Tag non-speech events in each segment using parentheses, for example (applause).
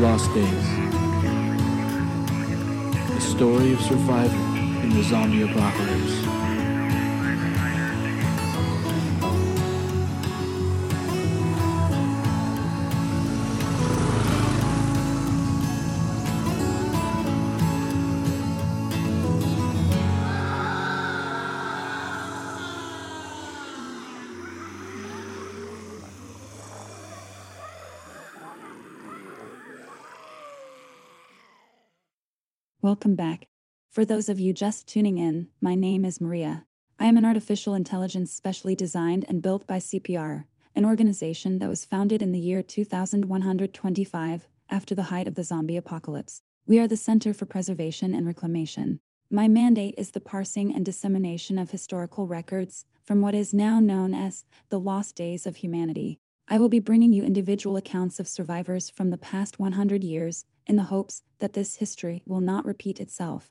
Lost Days. The story of survival in the zombie apocalypse. Welcome back. For those of you just tuning in, my name is Maria. I am an artificial intelligence specially designed and built by CPR, an organization that was founded in the year 2125, after the height of the zombie apocalypse. We are the Center for Preservation and Reclamation. My mandate is the parsing and dissemination of historical records from what is now known as the lost days of humanity. I will be bringing you individual accounts of survivors from the past 100 years in the hopes that this history will not repeat itself.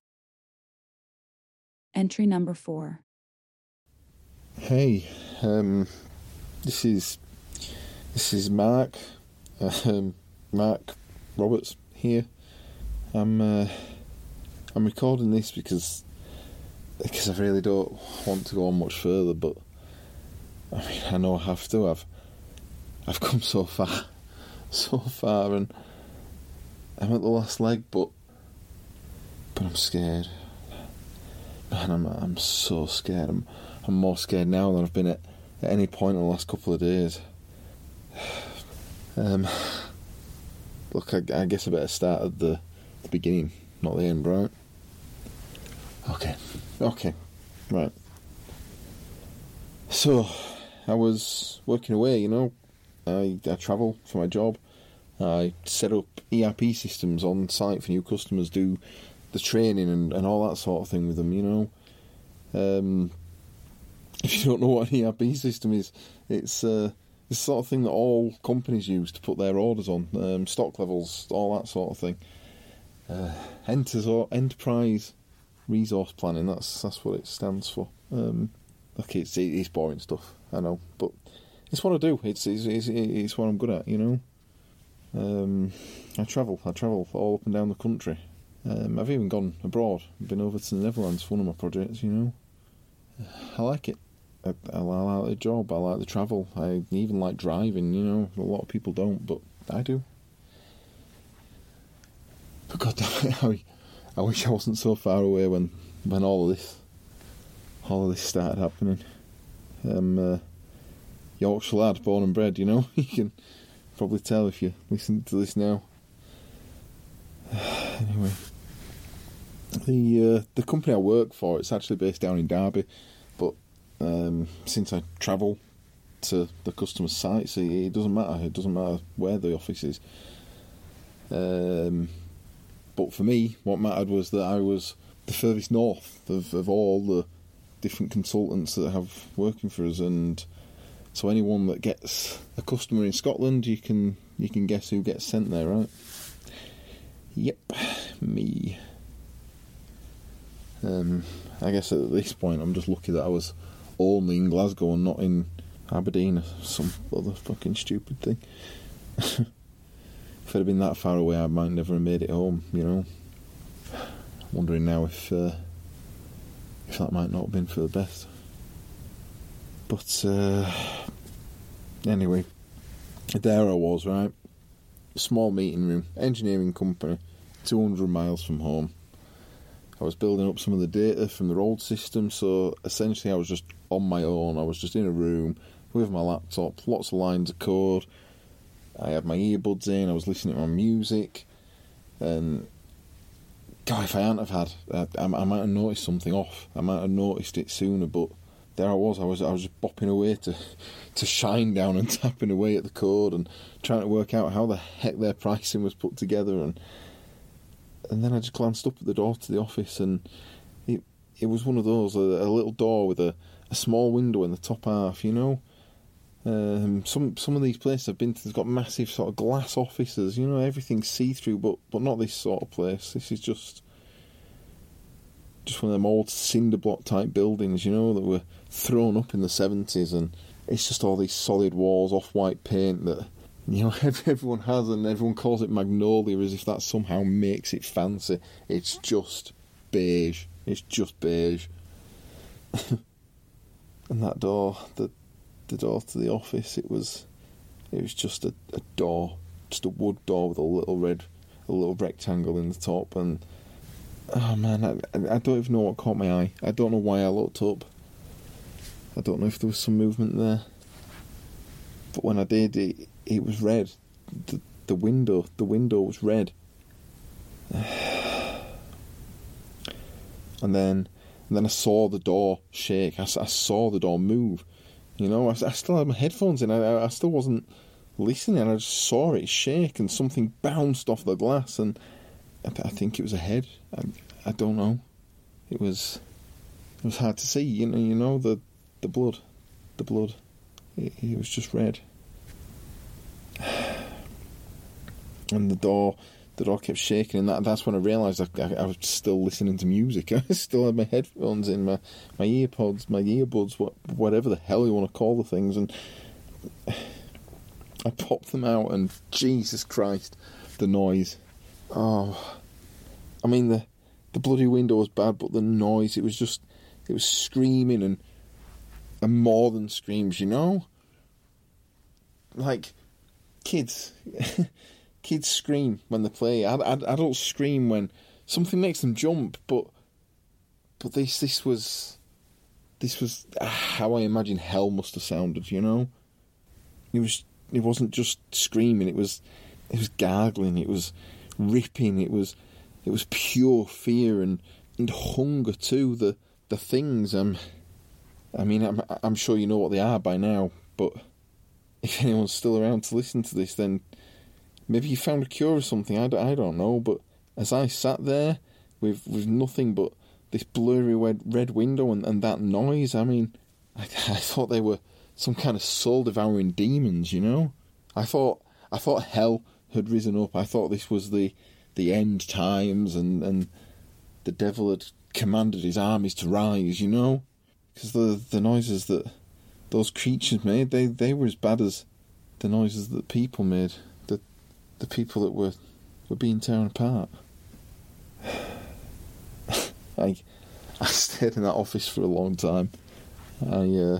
Entry number four. Hey, um, this is this is Mark, um, Mark Roberts here. I'm uh, I'm recording this because because I really don't want to go on much further, but I mean I know I have to. I've I've come so far, (laughs) so far, and I'm at the last leg, but but I'm scared. Man, I'm I'm so scared. I'm I'm more scared now than I've been at, at any point in the last couple of days. (sighs) Um, look, I, I guess I better start at the the beginning, not the end, right? Okay, okay, right. So, I was working away, you know. I I travel for my job. I set up ERP systems on site for new customers, do the training and, and all that sort of thing with them, you know. Um, (laughs) if you don't know what an ERP system is, it's uh, the sort of thing that all companies use to put their orders on, um, stock levels, all that sort of thing. Uh, enterprise resource planning, that's that's what it stands for. Um, okay, it's, it's boring stuff, I know, but it's what I do. It's it's, it's, it's what I'm good at, you know. Um, I travel. I travel all up and down the country. Um, I've even gone abroad. Been over to the Netherlands for one of my projects. You know, I like it. I, I, like the job. I like the travel. I even like driving. You know, a lot of people don't, but I do. But (laughs) God damn (laughs) it, I, I wish I wasn't so far away when when all of this all of this started happening. Um, uh, Yorkshire lad, born and bred. You know, (laughs) you can probably tell if you listen to this now. (sighs) anyway, the uh, the company I work for it's actually based down in Derby, but um, since I travel to the customer sites, it, it, doesn't matter. It doesn't matter where the office is. Um, but for me, what mattered was that I was the furthest north of, of all the different consultants that have working for us, and so anyone that gets a customer in Scotland, you can you can guess who gets sent there, right? Yep, me. Um, I guess at this point, I'm just lucky that I was only in Glasgow and not in Aberdeen or some other fucking stupid thing. (laughs) if I'd have been that far away, I might never have made it home. You know. I'm wondering now if uh, if that might not have been for the best. But uh, anyway, there I was, right? Small meeting room, engineering company, 200 miles from home. I was building up some of the data from the old system, so essentially I was just on my own. I was just in a room with my laptop, lots of lines of code. I had my earbuds in, I was listening to my music, and God, if I hadn't have had, I, I might have noticed something off. I might have noticed it sooner, but there I was. I was I was just bopping away to to Shinedown and (laughs) tapping away at the code and trying to work out how the heck their pricing was put together and and then I just glanced up at the door to the office and it it was one of those a, a little door with a, a small window in the top half, you know. Um, some some of these places I've been to, they've got massive sort of glass offices, you know, everything see through, but but not this sort of place. This is just just one of them old cinder block type buildings, you know, that were thrown up in the 70s, and it's just all these solid walls, off white paint that you know, (laughs) everyone has, and everyone calls it magnolia as if that somehow makes it fancy. It's just beige. It's just beige. (laughs) and that door, the the door to the office, it was it was just a, a door, just a wood door with a little red, a little rectangle in the top, and oh man, I, I don't even know what caught my eye. I don't know why I looked up. I don't know if there was some movement there, but when I did, it it was red. The, the window, the window was red. (sighs) and then, and then I saw the door shake. I, I saw the door move. You know, I, I still had my headphones in. I, I still wasn't listening. I just saw it shake, and something bounced off the glass, and I, I think it was a head. I, I don't know. It was, it was hard to see. You know, you know the, the blood, the blood. It, it was just red. (sighs) And the door the door kept shaking, and that, that's when I realised I, I, I, was still listening to music. (laughs) I still had my headphones in, my, my earpods, my earbuds, what, whatever the hell you want to call the things, and (sighs) I popped them out, and Jesus Christ, the noise. Oh, I mean the the bloody window was bad, but the noise it was just it was screaming and and more than screams, you know, like kids. (laughs) kids scream when they play. Ad- ad- adults scream when something makes them jump, but but this this was this was how I imagine hell must have sounded. You know, it was it wasn't just screaming. It was it was gargling. It was ripping. It was it was pure fear and and hunger too. The the things um, I mean I'm I'm sure you know what they are by now, but if anyone's still around to listen to this, then Maybe you found a cure or something. I I don't know. But as I sat there with with nothing but this blurry red, red window and, and that noise, I mean, I, (laughs) I thought they were some kind of soul devouring demons. You know, I thought I thought hell had risen up. I thought this was the the end times and and the devil had commanded his armies to rise. You know, because the the noises that those creatures made, they they were as bad as the noises that people made the the people that were were being torn apart. (sighs) I I stayed in that office for a long time. I uh,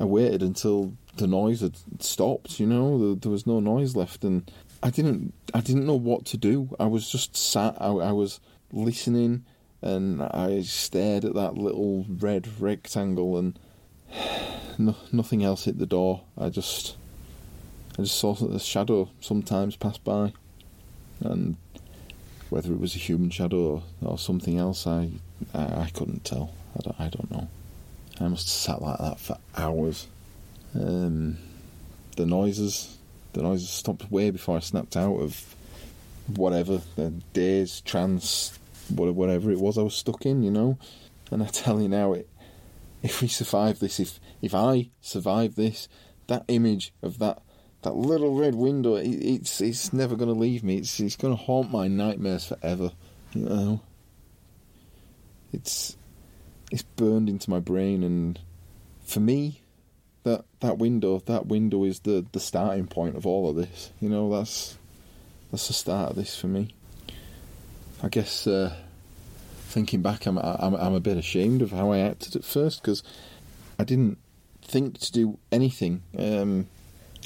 I waited until the noise had stopped. You know, there, there, was no noise left, and I didn't I didn't know what to do. I was just sat. I, I was listening, and I stared at that little red rectangle, and (sighs) no, nothing else hit the door. I just I just saw a shadow sometimes pass by, and whether it was a human shadow or, something else, I, I, I couldn't tell. I don't, I don't know. I must have sat like that for hours. Um, the noises, the noises stopped way before I snapped out of whatever the daze, trance, whatever it was I was stuck in, you know. And I tell you now, it, if we survive this, if if I survive this, that image of that that little red window, it, it's it's never going to leave me. It's it's going to haunt my nightmares forever. You know, it's it's burned into my brain, and for me, that that window, that window is the the starting point of all of this. You know, that's that's the start of this for me. I guess uh, thinking back, I'm, I'm I'm a bit ashamed of how I acted at first because I didn't think to do anything. Um,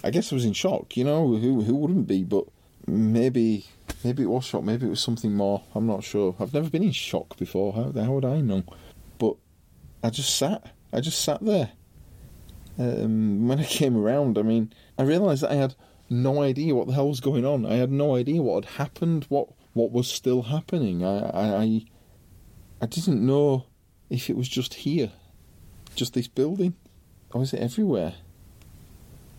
I guess I was in shock. You know, who who wouldn't be? But maybe maybe it was shock. Maybe it was something more. I'm not sure. I've never been in shock before. How how would I know? But I just sat. I just sat there. Um, when I (laughs) came around, I mean, I realised that I had no idea what the hell was going on. I had no idea what had happened. What what was still happening. I I I didn't know if it was just here, just this building, or was it everywhere?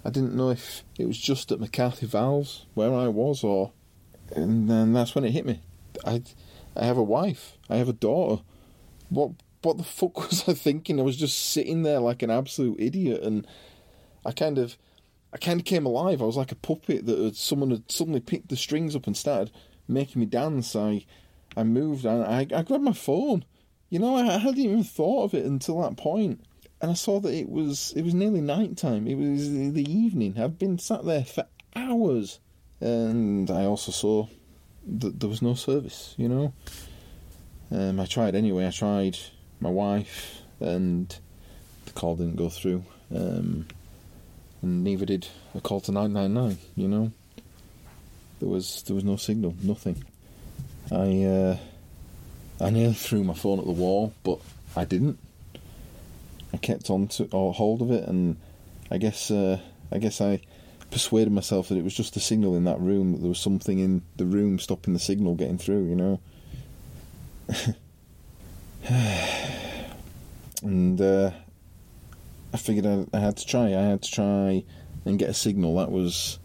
I didn't know if it was just at McCarthy Valves where I was, or and then that's when it hit me. I, I have a wife. I have a daughter. What what the fuck (laughs) was I thinking? I was just sitting there like an absolute idiot, and I kind of, I kind of came alive. I was like a puppet that had, someone had suddenly picked the strings up and started making me dance. I, I moved. and I, I grabbed my phone. You know, I, hadn't even thought of it until that point and I saw that it was it was nearly night time. It was the evening. I've been sat there for hours. And I also saw that there was no service, you know. Um, I tried anyway. I tried my wife, and the call didn't go through. Um, and neither did a call to 999, you know. There was there was no signal, nothing. I uh, I nearly threw my phone at the wall, but I didn't. I kept on to or hold of it, and I guess uh, I guess I persuaded myself that it was just a signal in that room. That there was something in the room stopping the signal getting through. You know. (sighs) and uh, I figured I, I had to try. I had to try and get a signal. That was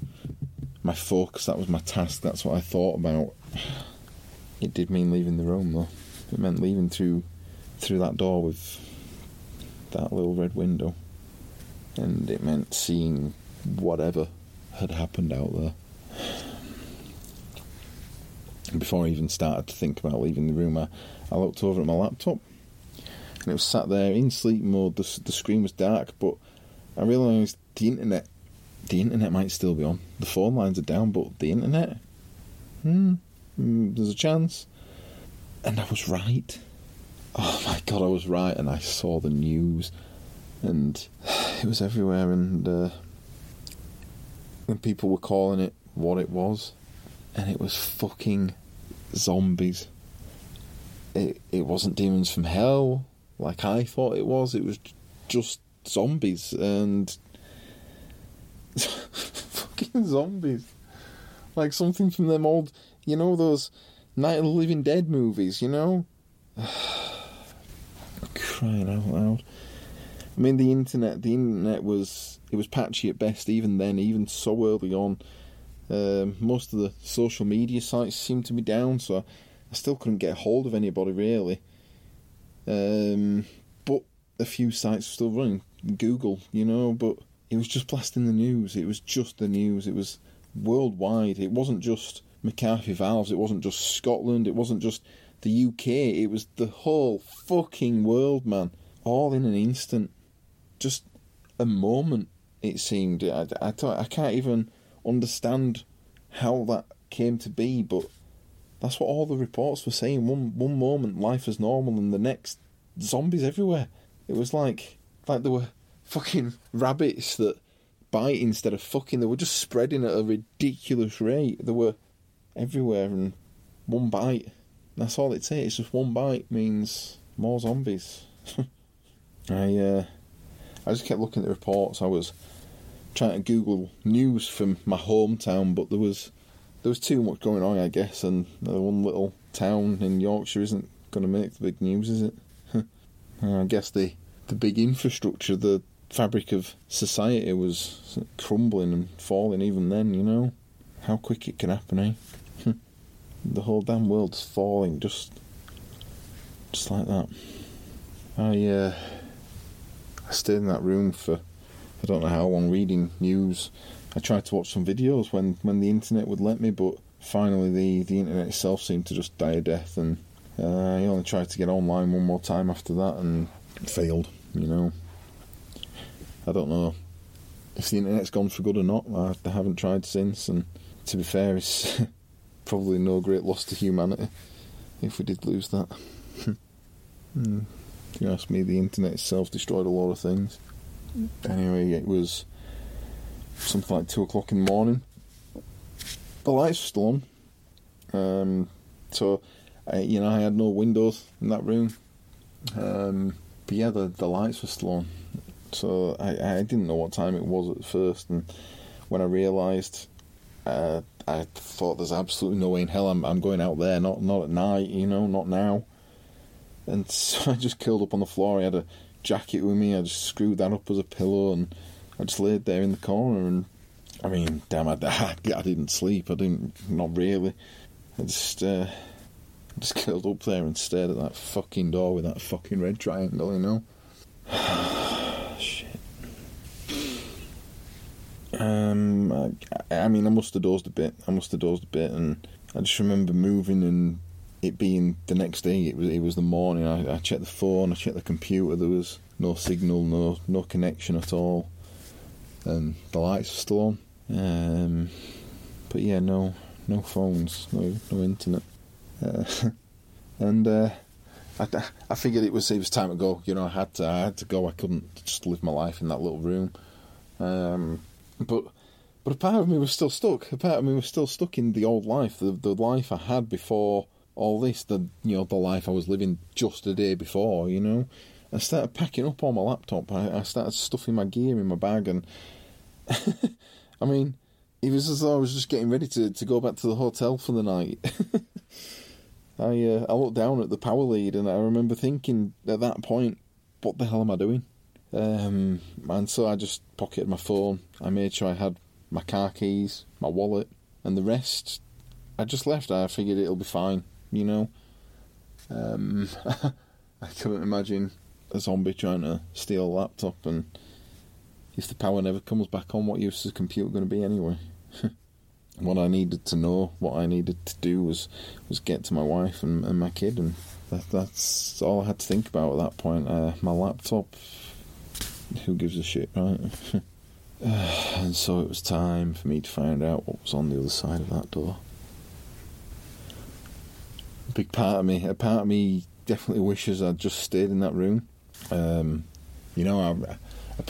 my focus. That was my task. That's what I thought about. It did mean leaving the room though. It meant leaving through through that door with that little red window, and it meant seeing whatever had happened out there. Before I even started to think about leaving the room, I, I looked over at my laptop, and it was sat there in sleep mode. The, the screen was dark, but I realised the internet, the internet might still be on. The phone lines are down, but the internet, hmm, mm, there's a chance. And I was right. Oh my god, I was right, and I saw the news, and (sighs) it was everywhere, and uh, and people were calling it what it was, and it was fucking zombies. It it wasn't demons from hell like I thought it was. It was just zombies and (laughs) fucking zombies, like something from them old, you know, those Night of the Living Dead movies. You know, (sighs) crying out loud. I mean, the internet. The internet was it was patchy at best. Even then, even so early on, um, most of the social media sites seemed to be down. So I still couldn't get hold of anybody really. Um, but a few sites were still running. Google, you know, but it was just blasting the news. It was just the news. It was worldwide. It wasn't just McCarthy Valves. It wasn't just Scotland. It wasn't just the UK. It was the whole fucking world, man. All in an instant. Just a moment, it seemed. I, I, I can't even understand how that came to be, but that's what all the reports were saying. One one moment, life is normal, and the next, zombies everywhere. It was like like there were fucking rabbits that bite instead of fucking. They were just spreading at a ridiculous rate. They were everywhere, and one bite. That's all it takes. Just one bite means more zombies. (laughs) I uh, I just kept looking at the reports. I was trying to Google news from my hometown, but there was there was too much going on, I guess, and the one little town in Yorkshire isn't going to make the big news, is it? (laughs) I guess the the big infrastructure, the fabric of society was crumbling and falling even then. You know how quick it can happen, eh? the whole damn world's falling just just like that. I uh, I stayed in that room for I don't know how long reading news. I tried to watch some videos when, when the internet would let me, but finally the, the internet itself seemed to just die a death, and uh, I only tried to get online one more time after that and failed. You know, I don't know if the internet's gone for good or not. I, haven't tried since, and to be fair, it's (laughs) probably no great loss to humanity if we did lose that. (laughs) hmm. If you ask me, the internet itself destroyed a lot of things. Anyway, it was something like two o'clock in the morning. The lights were still on, um, so I, you know I had no windows in that room. Um, but yeah, the the lights were still on, so I, I didn't know what time it was at first, and when I realised, uh, I thought there's absolutely no way in hell I'm I'm going out there, not not at night, you know, not now. And so I just curled up on the floor. I had a jacket with me. I just screwed that up as a pillow, and I just laid there in the corner. And I mean, damn, I, I, I didn't sleep. I didn't, not really. I just, uh, just curled up there and stared at that fucking door with that fucking red triangle, you know. Shit. Um, I, I mean, I must have dozed a bit. I must have dozed a bit, and I just remember moving and it being the next day, it was it was the morning. I, I checked the phone, I checked the computer. There was no signal, no no connection at all, and the lights were still on. Um, but yeah, no, no phones, no, no internet, uh, (laughs) and uh, I, I figured it was it was time to go. You know, I had to, I had to go. I couldn't just live my life in that little room. Um, but but a part of me was still stuck. A part of me was still stuck in the old life, the the life I had before all this. The you know the life I was living just a day before. You know, I started packing up all my laptop. I, I started stuffing my gear in my bag, and (laughs) I mean, it was as though I was just getting ready to, to go back to the hotel for the night. (laughs) I uh, I looked down at the power lead and I remember thinking at that point, what the hell am I doing? Um, and so I just pocketed my phone. I made sure I had my car keys, my wallet, and the rest. I just left. I figured it'll be fine, you know. Um, (laughs) I couldn't imagine a zombie trying to steal a laptop, and if the power never comes back on, what use is the computer going to be anyway? (laughs) what I needed to know, what I needed to do was was get to my wife and, and my kid, and that, that's all I had to think about at that point. Uh, my laptop, who gives a shit, right? (laughs) and so it was time for me to find out what was on the other side of that door. A big part of me, a part of me, definitely wishes I'd just stayed in that room. Um, you know, I,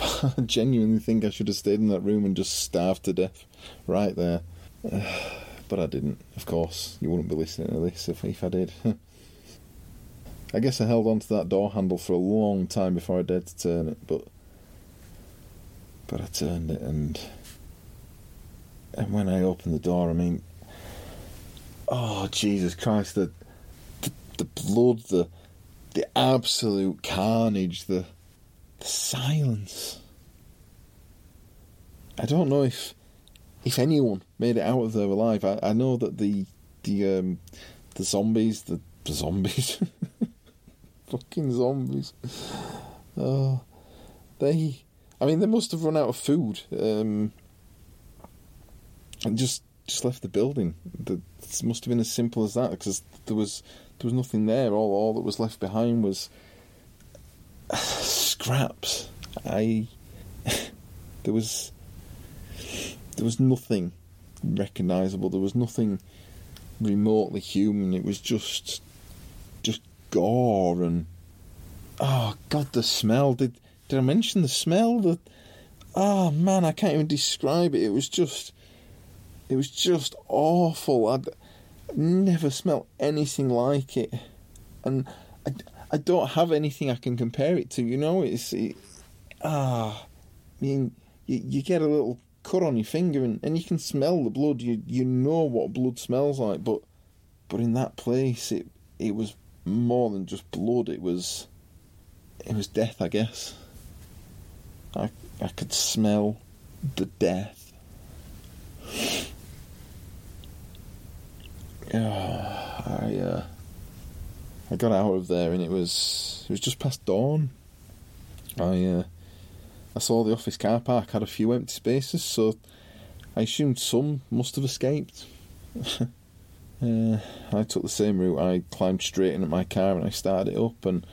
(laughs) I genuinely think I should have stayed in that room and just starved to death right there. (sighs) but I didn't, of course. You wouldn't be listening to this if, if I did. (laughs) I guess I held on to that door handle for a long time before I dared to turn it, but but I turned it and and when I opened the door, I mean, oh Jesus Christ, the the, the blood, the the absolute carnage, the the silence. I don't know if if anyone made it out of there alive. I, I know that the the um, the zombies, the, the zombies, (laughs) fucking zombies. Oh, they. I mean, they must have run out of food um, and just just left the building. It must have been as simple as that because there was there was nothing there. All all that was left behind was (sighs) scraps. I (laughs) there was there was nothing recognisable. There was nothing remotely human. It was just just gore and oh god, the smell. Did did I mention the smell? The oh man, I can't even describe it. It was just it was just awful. I'd never smelled anything like it, and I, I don't have anything I can compare it to. You know, it's it, ah, I mean, you, you get a little cut on your finger and, and you can smell the blood. You you know what blood smells like, but but in that place it it was more than just blood. It was it was death, I guess. I could smell the death. Yeah, I uh, I got out of there and it was it was just past dawn. I uh, I saw the office car park had a few empty spaces, so I assumed some must have escaped. (laughs) uh, I took the same route. I climbed straight into my car and I started it up, and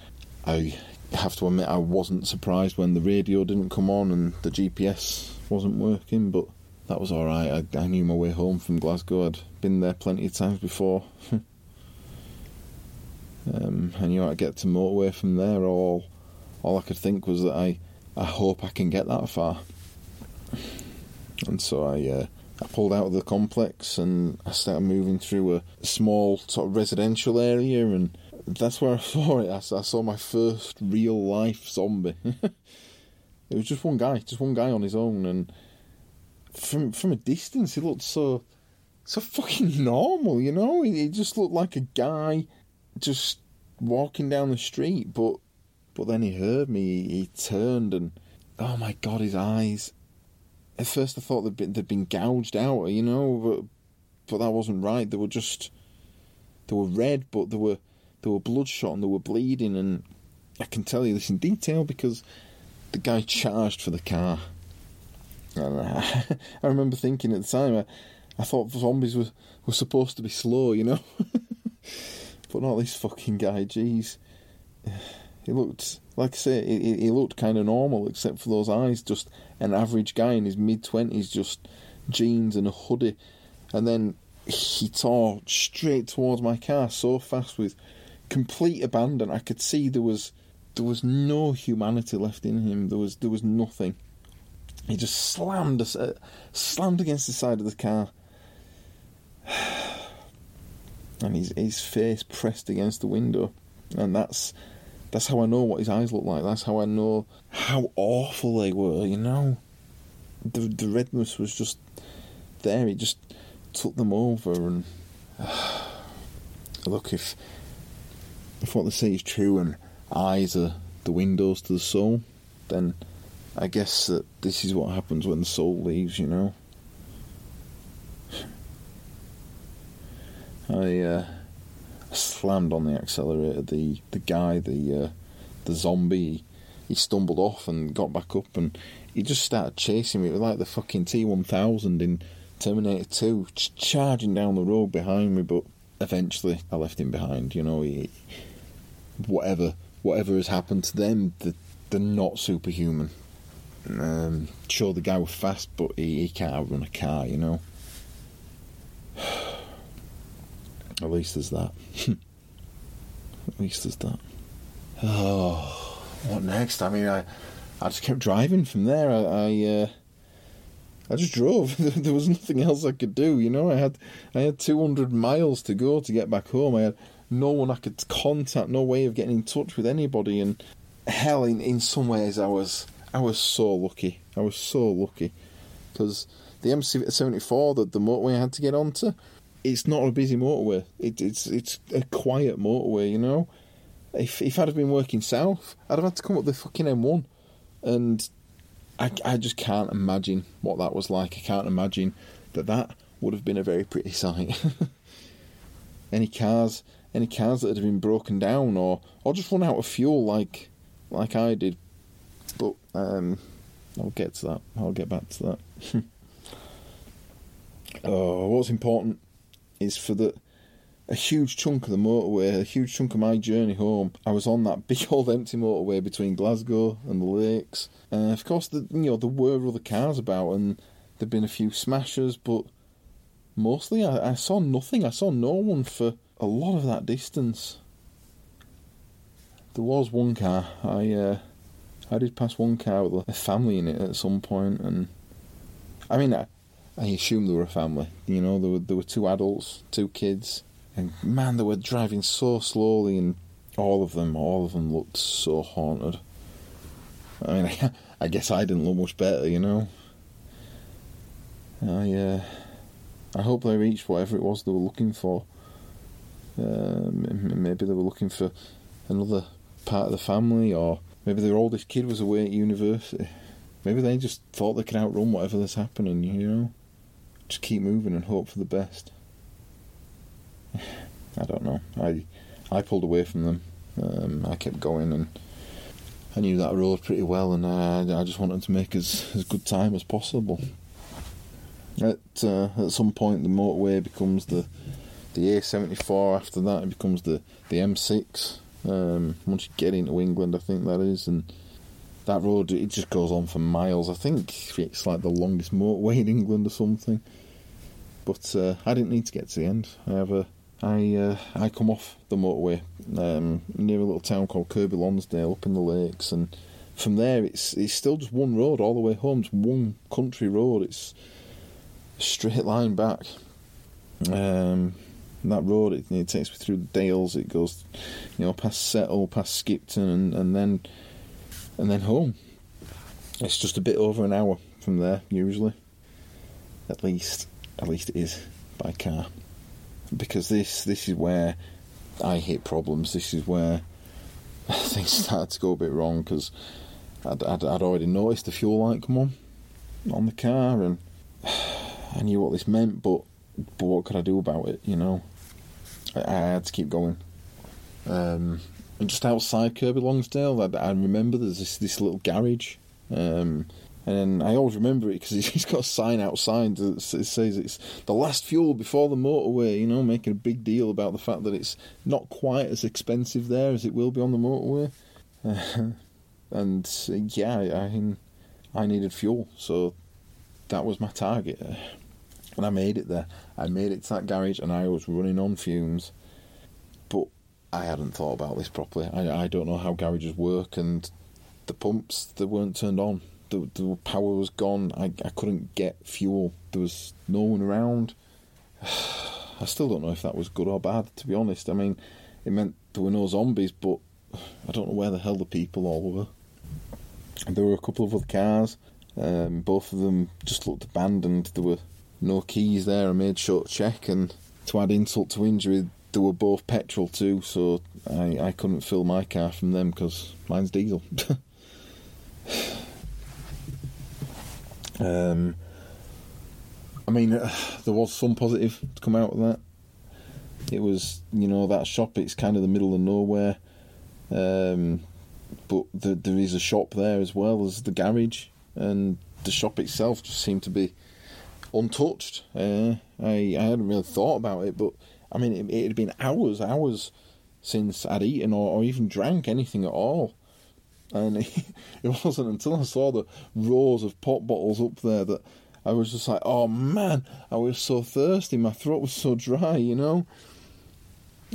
I have to admit I wasn't surprised when the radio didn't come on and the GPS wasn't working, but that was all right. I, I knew my way home from Glasgow. I'd been there plenty of times before. (laughs) um, I knew I'd get to motorway from there. All, all I could think was that I I hope I can get that far. And so I uh, I pulled out of the complex and I started moving through a small sort of residential area, and that's where I saw it. I, I saw my first real life zombie. (laughs) it was just one guy, just one guy on his own, and from from a distance, he looked so so fucking normal, you know. He, he just looked like a guy just walking down the street, but but then he heard me, he turned and, oh my god, his eyes. At first I thought they'd been, they'd been gouged out, you know, but, but that wasn't right. They were just, they were red, but they were, they were bloodshot and they were bleeding. And I can tell you this in detail because the guy charged for the car. And I, (laughs) I remember thinking at the time, I, I thought zombies were, were supposed to be slow, you know? (laughs) but not this fucking guy, jeez. (sighs) He looked, like I say, he, he looked kind of normal, except for those eyes. Just an average guy in his mid twenties, just jeans and a hoodie, and then he tore straight towards my car so fast with complete abandon. I could see there was there was no humanity left in him. There was there was nothing. He just slammed us, uh, slammed against the side of the car, (sighs) and his his face pressed against the window, and that's that's how I know what his eyes look like. That's how I know how awful they were. You know, the the redness was just there. He just took them over, and uh, (sighs) look if if what they say is true, and eyes are the windows to the soul, then I guess that this is what happens when the soul leaves, you know. (sighs) I uh, slammed on the accelerator. The the guy, the uh, the zombie, he stumbled off and got back up, and he just started chasing me. It was like the fucking T one thousand in Terminator Two, charging down the road behind me. But eventually, I left him behind. You know, he, whatever whatever has happened to them, they're, they're not superhuman. Um, sure, the guy was fast, but he, he can't outrun a car, you know. (sighs) At least there's that. (laughs) At least there's that. Oh, what next? I mean, I, I just kept driving from there. I, I, uh, I just drove. (laughs) there was nothing else I could do. You know, I had, I had 200 miles to go to get back home. I had no one I could contact, no way of getting in touch with anybody. And hell, in, in some ways, I was I was so lucky. I was so lucky because the M74, the, the motorway I had to get onto, it's not a busy motorway. It, it's it's a quiet motorway, you know. If if I'd have been working south, I'd have had to come up the fucking M1, and I I just can't imagine what that was like. I can't imagine that that would have been a very pretty sight. (laughs) any cars, any cars that had been broken down or or just run out of fuel like like I did. But um, I'll get to that. I'll get back to that. (laughs) oh, what's important is for the a huge chunk of the motorway, a huge chunk of my journey home. I was on that (laughs) big old empty motorway between Glasgow and the lakes. Uh, of course, the, you know there were other cars about, and there'd been a few smashers, but mostly I, I saw nothing. I saw no one for a lot of that distance. There was one car. I uh, I did pass one car with a family in it at some point, and I mean, I, I assumed they were a family. You know, there were there were two adults, two kids, and man, they were driving so slowly, and all of them, all of them looked so haunted. I mean, (laughs) I, I guess I didn't look much better, you know. I uh, I hope they reached whatever it was they were looking for. Um, maybe they were looking for another part of the family, or maybe their oldest kid was away at university. Maybe they just thought they could outrun whatever was happening, you know? Just keep moving and hope for the best. (sighs) I don't know. I I pulled away from them. Um, I kept going and I knew that road pretty well, and I, I just wanted to make as, as good time as possible. At uh, at some point, the motorway becomes the the A74. After that, it becomes the the M6. Um, once you get into England, I think that is, and that road it just goes on for miles. I think it's like the longest motorway in England or something. But uh, I didn't need to get to the end. I have a I uh, I come off the motorway um, near a little town called Kirkby Lonsdale up in the lakes, and from there it's it's still just one road all the way home. It's one country road. It's a straight line back. Um, that road. It, it, takes me through the Dales. It goes, you know, past Settle, past Skipton, and, and then and then home. It's just a bit over an hour from there usually. At least, at least it is by car, because this this is where I hit problems. This is where (laughs) things started to go a bit wrong because I'd, I'd, I'd already noticed the fuel light come on on the car and (sighs) I knew what this meant, but but what could I do about it? You know, I, had to keep going. Um, and just outside Kirkby Lonsdale, I, I remember there's this, this little garage. Um, and I always remember it because (laughs) he's got a sign outside that says it's the last fuel before the motorway, you know, making a big deal about the fact that it's not quite as expensive there as it will be on the motorway. Uh, (laughs) and yeah, I, I needed fuel, so that was my target, and I made it there. I made it to that garage, and I was running on fumes. But I hadn't thought about this properly. I I don't know how garages work, and the pumps they weren't turned on. The the power was gone. I I couldn't get fuel. There was no one around. (sighs) I still don't know if that was good or bad. To be honest, I mean, it meant there were no zombies, but (sighs) I don't know where the hell the people all were. There were a couple of other cars. Um, both of them just looked abandoned. There were no keys there. I made short check, and to add insult to injury, they were both petrol too. So I, I couldn't fill my car from them because mine's diesel. (laughs) um, I mean, uh, there was some positive to come out of that. It was, you know, that shop. It's kind of the middle of nowhere, um, but the, there is a shop there as well as the garage, and the shop itself just seemed to be untouched. Uh, I I hadn't really thought about it, but I mean, it, it had been hours, hours since I'd eaten or, or even drank anything at all. And (laughs) it, it wasn't until I saw the rows of pop bottles up there that I was just like, oh man, I was so thirsty. My throat was so dry, you know.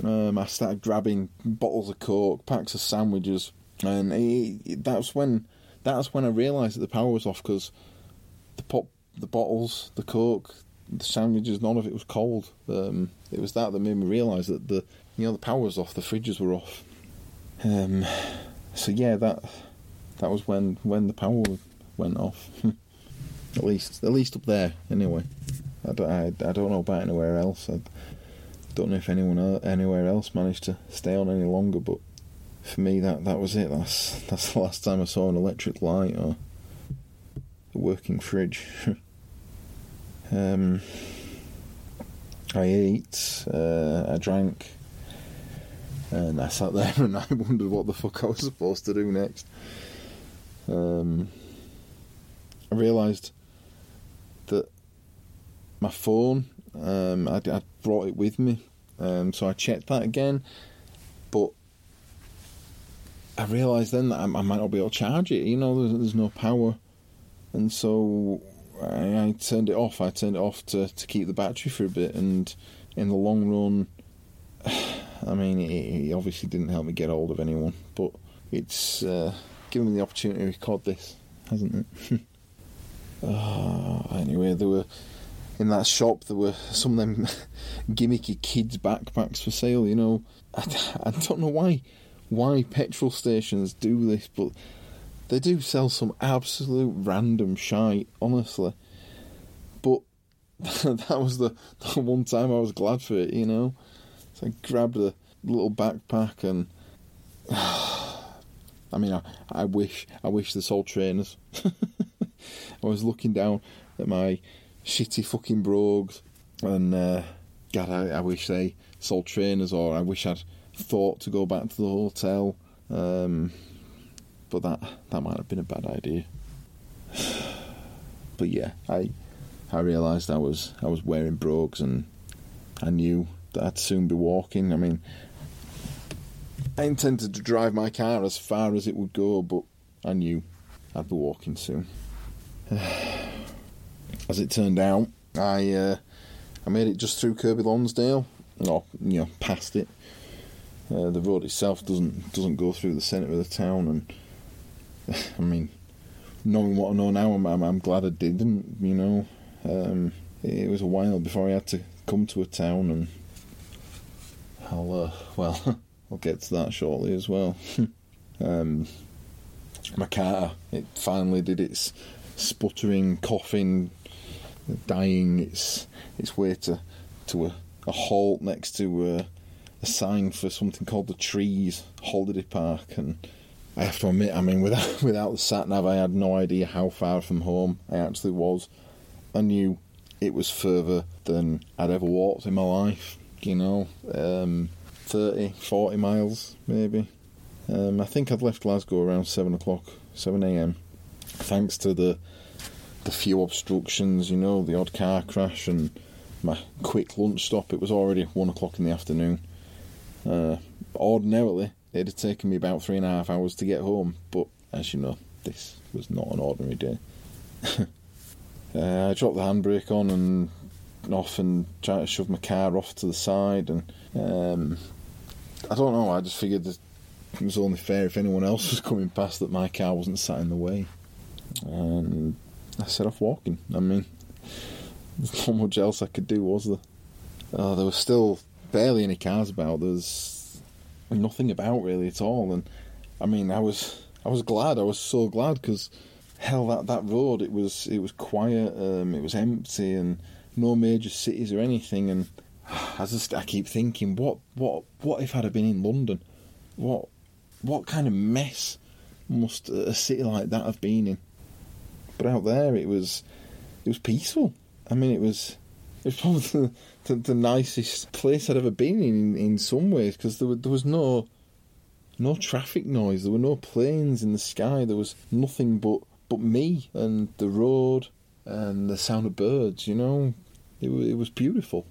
Um, I started grabbing bottles of coke, packs of sandwiches, and it, that's when that's when I realised that the power was off because the pop, the bottles, the coke, the sandwiches, none of it was cold. Um, it was that that made me realise that the you know the power was off, the fridges were off. Um, so yeah, that that was when when the power went off. (laughs) At least, at least up there, anyway. I don't, I, I don't know about anywhere else. I don't know if anyone else, anywhere else managed to stay on any longer, but for me, that, that was it. That's (laughs) that's the last time I saw an electric light or a working fridge. (laughs) um, I ate, uh, I drank, and I sat (laughs) there and I wondered what the fuck I was supposed to do next. Um, I realised that my phone, um, I, I brought it with me, um, so I checked that again, but I realised then that I, I, might not be able to charge it. You know, there's, there's no power, and so I, I, turned it off. I turned it off to to keep the battery for a bit, and in the long run, (sighs) I mean, it, it obviously didn't help me get hold of anyone, but it's uh, given me the opportunity to record this, hasn't it? Uh, (laughs) anyway, there were in that shop there were some of them (laughs) gimmicky kids backpacks for sale. You know, I, I don't know why why petrol stations do this, but they do sell some absolute random shite. Honestly, but (laughs) that was the, the one time I was glad for it. You know, so I grabbed a little backpack and. (sighs) I mean, I, I wish I wish they sold trainers. (laughs) I was looking down at my shitty fucking brogues, and uh, God, I, I, wish they sold trainers, or I wish I'd thought to go back to the hotel. Um, but that that might have been a bad idea. (sighs) But yeah, I I realised I was I was wearing brogues, and I knew that I'd soon be walking. I mean, I intended to drive my car as far as it would go, but I knew I'd be walking soon. (sighs) As it turned out, I uh, I made it just through Kirkby Lonsdale, or you know, past it. Uh, the road itself doesn't doesn't go through the centre of the town, and (laughs) I mean, knowing what I know now, I'm, I'm, I'm glad I didn't. You know, um, it, it, was a while before I had to come to a town, and I'll uh, (laughs) well, (laughs) I'll get to that shortly as well. um, my car, it finally did its sputtering, coughing, dying its its way to to a, a halt next to a, a sign for something called the Trees Holiday Park, and I have to admit, I mean, without (laughs) without the sat nav, I had no idea how far from home I actually was. I knew it was further than I'd ever walked in my life. You know, um, 30, 40 miles maybe. Um, I think I'd left Glasgow around seven o'clock, seven a.m thanks to the the few obstructions, you know, the odd car crash and my quick lunch stop, it was already one o'clock in the afternoon. Uh, ordinarily, it'd have taken me about three and a half hours to get home, but as you know, this was not an ordinary day. (laughs) uh, I dropped the handbrake on and off and tried to shove my car off to the side. And um, I don't know, I just figured that it was only fair if anyone else was coming past that my car wasn't sat in the way. And I set off walking. I mean, (laughs) there's not much else I could do, was there? Uh, there was still barely any cars about. There's nothing about really at all. And I mean, I was I was glad. I was so glad because hell, that that road it was it was quiet. Um, it was empty and no major cities or anything. And I just I keep thinking, what what what if I'd have been in London? What what kind of mess must a city like that have been in? But out there, it was it was peaceful. I mean, it was it was probably the, the, the nicest place I'd ever been in in some ways because there, there was no no traffic noise. There were no planes in the sky. There was nothing but but me and the road and the sound of birds. You know, it it was beautiful.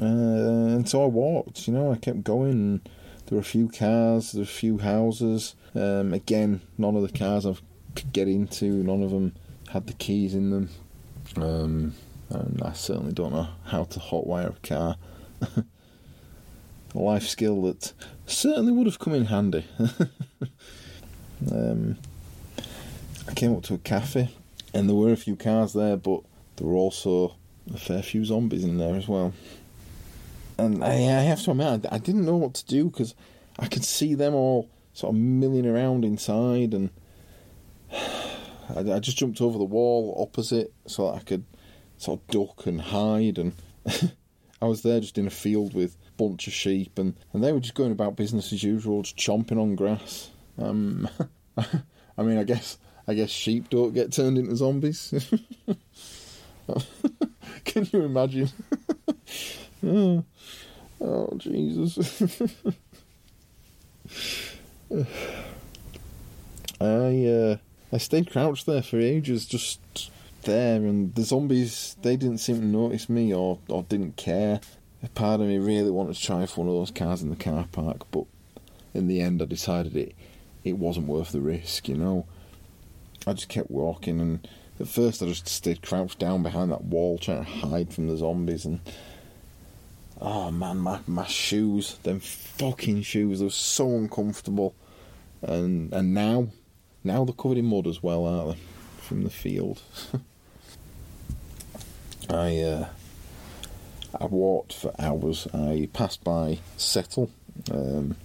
Uh, and so I walked. You know, I kept going. There were a few cars. There were a few houses. Um, again, none of the cars I could get into. None of them had the keys in them. Um, and I certainly don't know how to hotwire a car. (laughs) a life skill that certainly would have come in handy. (laughs) um, I came up to a cafe, and there were a few cars there, but there were also a fair few zombies in there as well. And I, I have to admit, I, I didn't know what to do because I could see them all sort of milling around inside, and I, I just jumped over the wall opposite so that I could sort of duck and hide. And (laughs) I was there just in a field with a bunch of sheep, and, and they were just going about business as usual, just chomping on grass. Um, (laughs) I mean, I guess I guess sheep don't get turned into zombies. (laughs) Can you imagine? oh, oh, Jesus. I uh, I stayed crouched there for ages, just there, and the zombies they didn't seem to notice me or or didn't care. A part of me really wanted to try for one of those cars in the car park, but in the end, I decided it it wasn't worth the risk. You know, I just kept walking, and at first I just stayed crouched down behind that wall trying to hide from the zombies, and oh man, my my shoes, them fucking shoes, they were so uncomfortable, and and now now they're covered in mud as well, aren't they? From the field. (laughs) I uh, I walked for hours. I passed by Settle, um,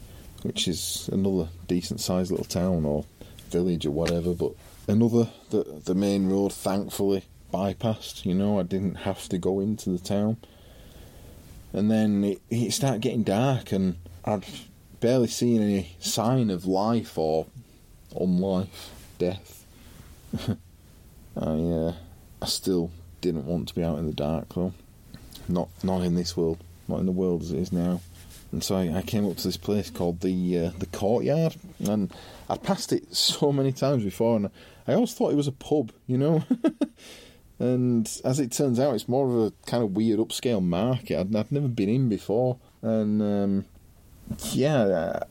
which is another decent sized little town or village or whatever, but another the the main road thankfully bypassed. You know, I didn't have to go into the town. And then it, it started getting dark, and I'd barely seen any sign of life or unlife, death. (laughs) I uh, I still didn't want to be out in the dark though. Not not in this world, not in the world as it is now. And so I, I came up to this place called the uh, the Courtyard, and I'd passed it (laughs) so many times before, and I always thought it was a pub, you know. (laughs) and as it turns out, it's more of a kind of weird upscale market. I'd, I'd never been in before, and um, yeah,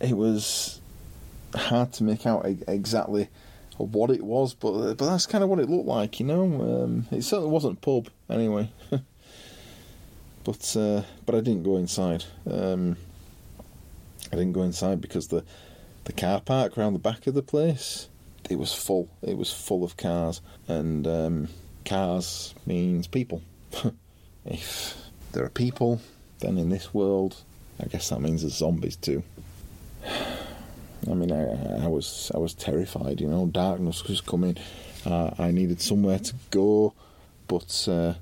it was hard to make out exactly what it was, but but that's kind of what it looked like, you know. Um, it certainly wasn't pub, anyway. (laughs) but uh, but I didn't go inside. Um, I didn't go inside because the the car park around the back of the place it was full. It was full of cars, and um, cars means people. (laughs) if there are people, then in this world, I guess that means there's zombies too. (sighs) I mean, I, I was I was terrified. You know, darkness was coming. Uh, I needed somewhere to go, but uh,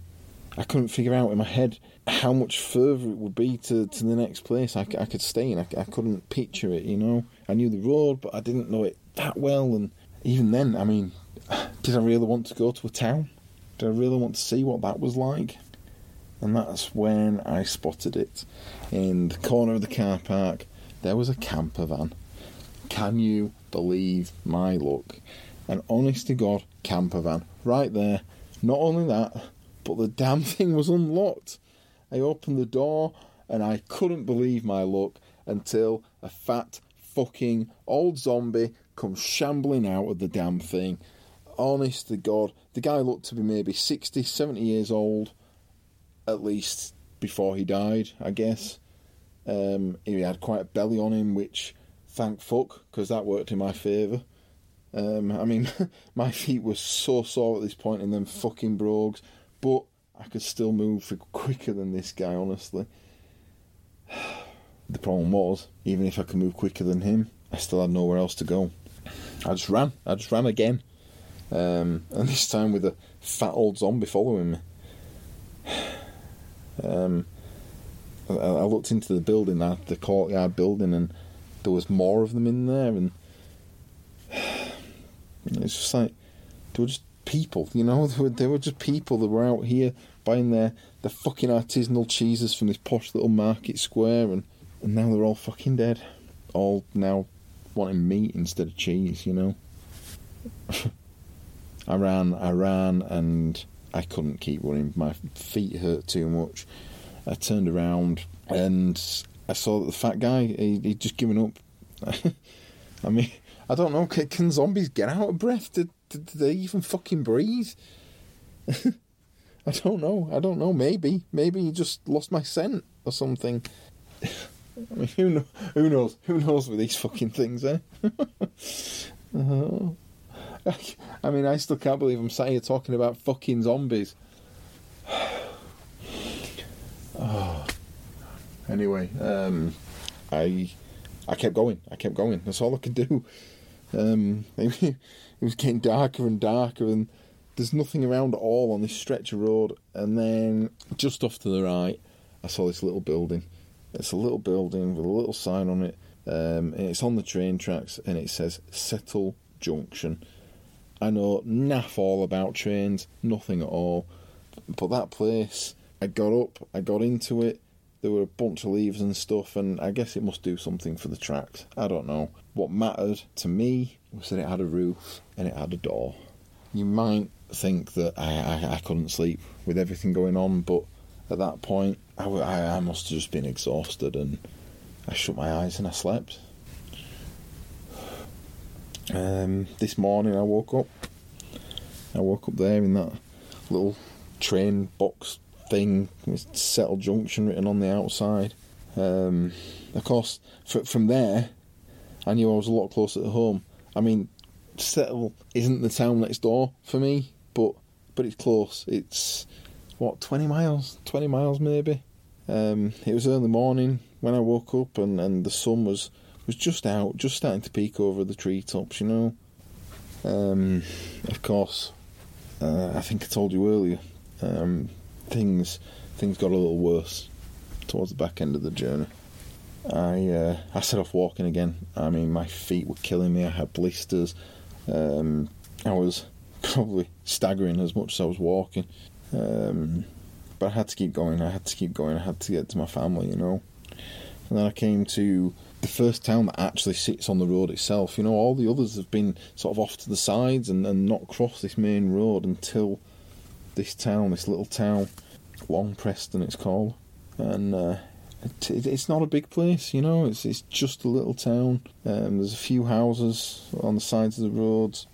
I couldn't figure out in my head how much further it would be to, to the next place I, I could stay in. I, I couldn't picture it. You know, I knew the road, but I didn't know it that well. And even then, I mean, (sighs) did I really want to go to a town? Did I really want to see what that was like? And that's when I spotted it. In the corner of the car park, there was a camper van can you believe my luck? An honest to God camper van right there. Not only that, but the damn (laughs) thing was unlocked. I opened the door and I couldn't believe my luck until a fat fucking old zombie comes shambling out of the damn thing. honest to God, the guy looked to be maybe 60, 70 years old, at least before he died, I guess. Um, he had quite a belly on him, which thank fuck, because that worked in my favour. Um, I mean, (laughs) my feet were so sore at this point in them fucking brogues, but I could still move quicker than this guy, honestly. (sighs) The problem was, even if I could move quicker than him, I still had nowhere else to go. I just ran. I just ran again. Um, and this time with a fat old zombie following me. (sighs) Um, I, I looked into the building, the courtyard building, and there was more of them in there, and (sighs) it's just like they were just people, you know. (laughs) They were, they were just people that were out here buying their the fucking artisanal cheeses from this posh little market square, and and now they're all fucking dead, all now wanting meat instead of cheese, you know. (laughs) I ran, I ran, and I couldn't keep running. My feet hurt too much. I turned around and I saw that the fat guy he, he'd just given up. (laughs) I mean, I don't know. Can, can zombies get out of breath? Did, did, did they even fucking breathe? (laughs) I don't know. I don't know. Maybe, maybe he just lost my scent or something. (laughs) I mean, who, know, who knows? Who knows with these fucking things, eh? uh, I mean, I still can't believe I'm sat here talking about fucking zombies. (sighs) (sighs) oh. Anyway, um, I I kept going. I kept going. That's all I could do. Um, (laughs) it was getting darker and darker, and there's nothing around at all on this stretch of road. And then just off to the right, I saw this little building. It's a little building with a little sign on it. Um, and it's on the train tracks, and it says Settle Junction. I know naff all about trains, nothing at all. But that place, I got up, I got into it. There were a bunch of leaves and stuff, and I guess it must do something for the tracks. I don't know. What mattered to me was that it had a roof and it had a door. You might think that I, I, I couldn't sleep with everything going on, but at that point, I, I, must have just been exhausted and I shut my eyes and I slept. Um, this morning I woke up. I woke up there in that little train box thing with Settle Junction written on the outside. Um, of course, f- from there, I knew I was a lot closer to home. I mean, Settle isn't the town next door for me, but but it's close. It's what twenty miles, twenty miles maybe. Um, it was early morning when I woke up, and, and the sun was was just out, just starting to peek over the treetops, you know. Um, of course, uh, I think I told you earlier, um, things things got a little worse towards the back end of the journey. I uh, I set off walking again. I mean, my feet were killing me. I had blisters. Um, I was (laughs) probably staggering as much as I was walking. Um, but I had to keep going. I had to keep going. I had to get to my family, you know. And then I came to the first town that actually sits on the road itself. You know, all the others have been sort of off to the sides and, and not crossed this main road until this town, this little town, Long Preston, it's called. And uh, it, it's not a big place, you know. It's it's just a little town. Um, there's a few houses on the sides of the roads,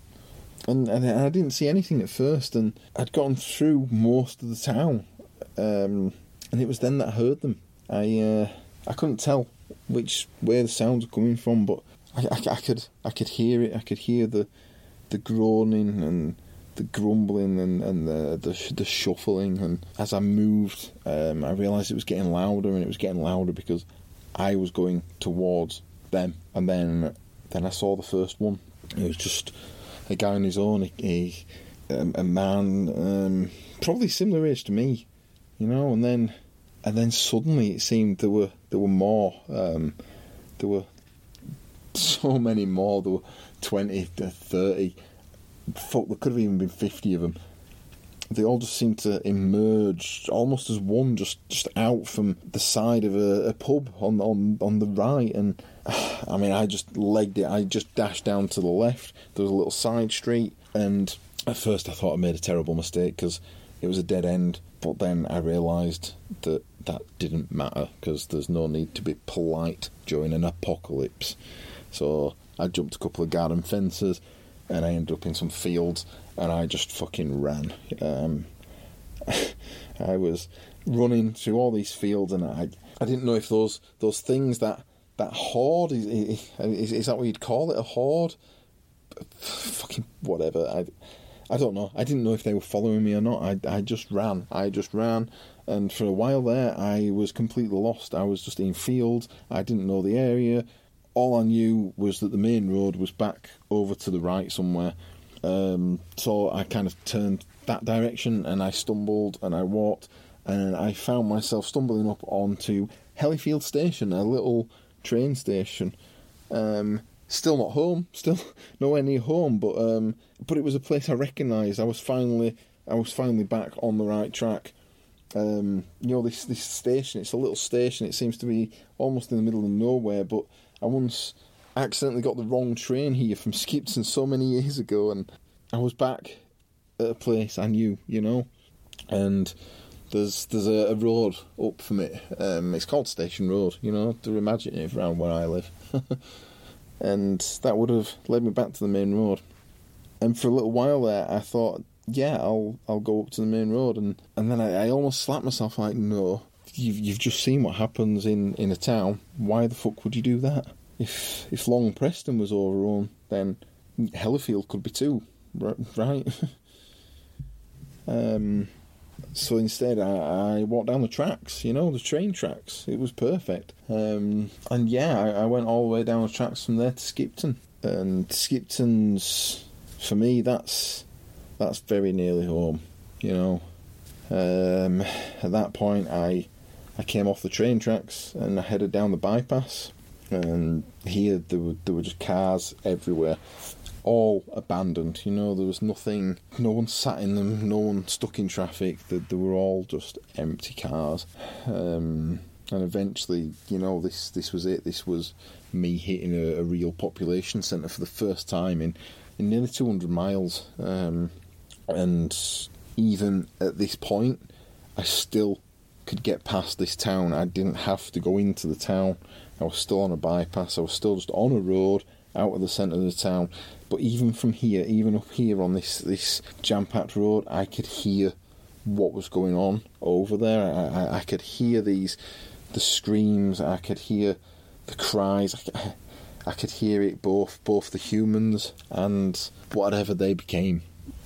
and, and I didn't see anything at first. And I'd gone through most of the town, um, and it was then that I heard them. I uh, I couldn't tell which where the sounds were coming from, but I, I, I, could I could hear it. I could hear the the groaning and the grumbling and, and the, the, the shuffling. And as I moved, um, I realised it was getting louder, and it was getting louder because I was going towards them. And then then I saw the first one. It was just a guy on his own, a, a, a man um, probably similar age to me, you know. And then and then suddenly it seemed there were there were more. Um, there were so many more. There were twenty to thirty. Fuck, there could have even been fifty of them. They all just seemed to emerge almost as one, just just out from the side of a, a pub on on on the right. And (sighs) I mean, I just legged it. I just dashed down to the left. There was a little side street, and at first I thought I made a terrible mistake because it was a dead end. But then I realised that that didn't matter because there's no need to be polite during an apocalypse. So I jumped a couple of garden fences and I ended up in some fields and I just fucking ran. Um, (laughs) I was running through all these fields, and I I didn't know if those those things that that horde is is, is that what you'd call it a horde? Fucking whatever. I I don't know. I didn't know if they were following me or not. I I just ran. I just ran, and for a while there, I was completely lost. I was just in fields. I didn't know the area. All I knew was that the main road was back over to the right somewhere. Um, so I kind of turned that direction, and I stumbled and I walked, and I found myself stumbling up onto Hellifield Station, a little train station. Um, still not home, (laughs) still nowhere near home, but um, but it was a place I recognised. I was finally I was finally back on the right track. Um, you know this this station. It's a little station. It seems to be almost in the middle of nowhere. But I once accidentally got the wrong train here from Skipton so many years ago, and I was back at a place I knew. You know, and there's there's a, a road up from it. Um, it's called Station Road. You know, they're imaginative around where I live, (laughs) and that would have led me back to the main road. And for a little while there, I thought, yeah, I'll I'll go up to the main road, and and then I, I almost slapped myself like, no, you've you've just seen what happens in in a town. Why the fuck would you do that? If if Long Preston was overrun, then Hellifield could be too, right? (laughs) um, so instead, I, I, walked down the tracks, you know, the train tracks. It was perfect. Um, and yeah, I, I, went all the way down the tracks from there to Skipton. And Skipton's, for me, that's that's very nearly home, you know. Um, at that point, I I came off the train tracks and I headed down the bypass. And here there were there were just cars everywhere all abandoned. You know, there was nothing, no one sat in them, no one stuck in traffic. They, they were all just empty cars. Um, and eventually, you know, this this was it. This was me hitting a, a real population centre for the first time in, in nearly 200 miles. Um, and even at this point, I still could get past this town. I didn't have to go into the town. I was still on a bypass. I was still just on a road out of the centre of the town. But even from here, even up here on this this jam packed road, I could hear what was going on over there. I, I, I, could hear these the screams. I could hear the cries. I, I could hear it both both the humans and whatever they became.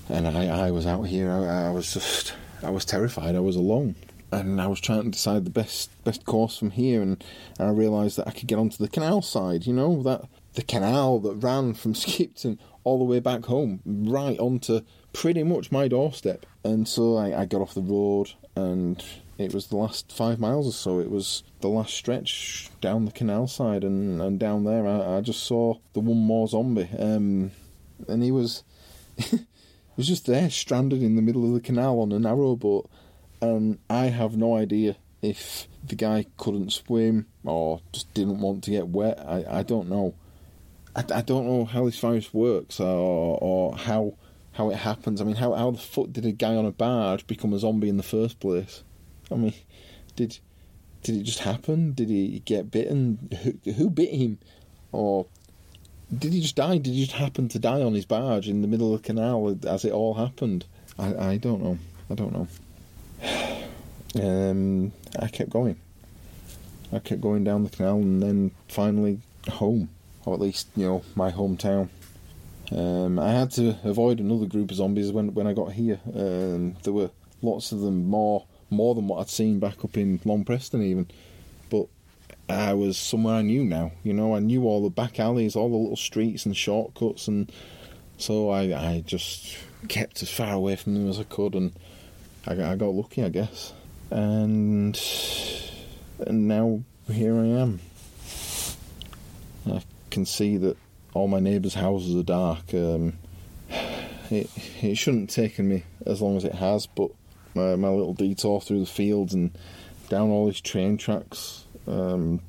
And I, I was out here. I, I was just I was terrified. I was alone and I was trying to decide the best best course from here, and, and I realised that I could get onto the canal side. You know that the canal that ran from (laughs) Skipton all the way back home, right onto pretty much my doorstep. And so I, I got off the road, and it was the last five miles or so. It was the last stretch down the canal side, and, and down there I, I just saw the one more zombie, um, and he was (laughs) he was just there, stranded in the middle of the canal on a narrow boat, and I have no idea if the guy couldn't swim or just didn't want to get wet. I, I don't know. I, I don't know how this virus works or, or how how it happens. I mean, how how the fuck did a guy on a barge become a zombie in the first place? I mean, did did it just happen? Did he get bitten? Who, who bit him? Or did he just die? Did he just happen to die on his barge in the middle of the canal as it all happened? I, I don't know. I don't know. Um, I kept going. I kept going down the canal and then finally home or at least you know my hometown. Um, I had to avoid another group of zombies when when I got here. Um, there were lots of them, more more than what I'd seen back up in Long Preston even. But I was somewhere I knew now. You know, I knew all the back alleys, all the little streets and shortcuts, and so I I just kept as far away from them as I could, and I I got lucky, I guess. And and now here I am. I can see that all my neighbours' houses are dark. Um, it it shouldn't have taken me as long as it has, but my, my little detour through the fields and down all these train tracks, um,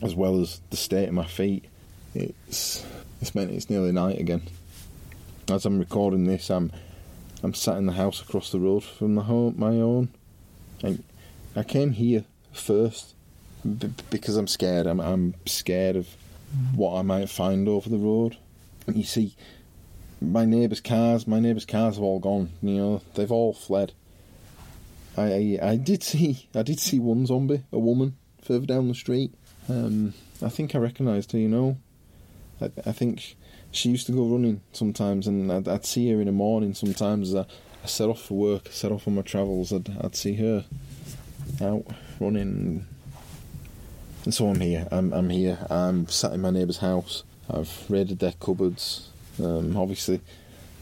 as well as the state of my feet, it's it's meant it's nearly night again. As I'm recording this, I'm I'm sat in the house across the road from the home, my own. I, I came here first b- because I'm scared. I'm I'm scared of what I might find over the road. And you see, my neighbours' cars, my neighbours' cars have all gone. You know, they've all fled. I, I I did see I did see one zombie, a woman further down the street. Um, I think I recognised her. You know, I, I think she used to go running sometimes, and I'd, I'd see her in the morning sometimes. As I, I set off for work, I set off on my travels. I'd I'd see her out running. And so I'm here. I'm I'm here. I'm sat in my neighbour's house. I've raided their cupboards. Um, obviously,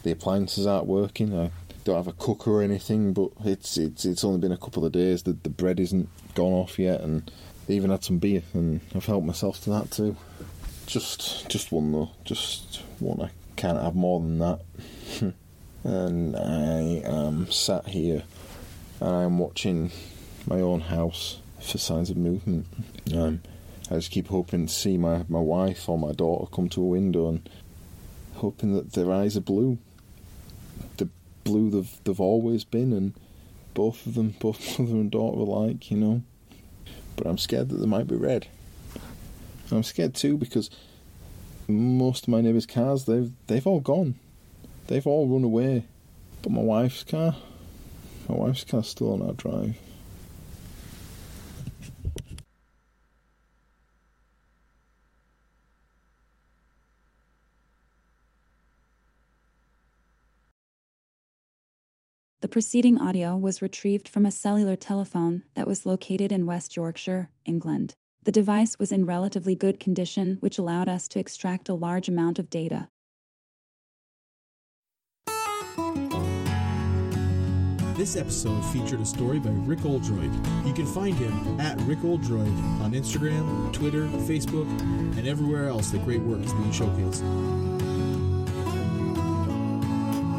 the appliances aren't working. I don't have a cooker or anything, but it's it's it's only been a couple of days. The the bread isn't gone off yet, and they even had some beer, and I've helped myself to that too. Just just one though, just one. I can't have more than that. (laughs) and I am sat here, and I'm watching my own house for signs of movement. Um, I just keep hoping to see my, my wife or my daughter come to a window and hoping that their eyes are blue. The blue they've, they've always been, and both of them, (laughs) both mother and daughter alike, you know. But I'm scared that they might be red. I'm scared too because most of my neighbours' cars they've they've all gone. They've all run away. But my wife's car, my wife's car's still on our drive. The preceding audio was retrieved from a cellular telephone that was located in West Yorkshire, England. The device was in relatively good condition, which allowed us to extract a large amount of data. This episode featured a story by Ric Oldroyd. You can find him at Ric Oldroyd on Instagram, Twitter, Facebook, and everywhere else that great work is being showcased.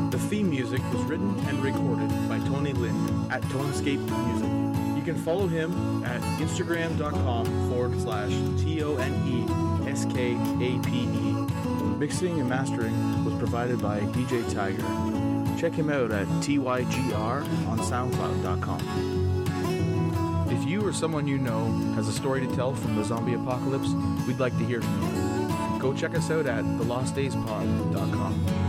The theme music was written and recorded by Tony Lind at Toneskape Music. You can follow him at instagram.com forward slash T O N E S K A P E. Mixing and mastering was provided by DJ TYGR. Check him out at TYGR on SoundCloud.com. If you or someone you know has a story to tell from the zombie apocalypse, we'd like to hear from you. Go check us out at thelostdayspod.com.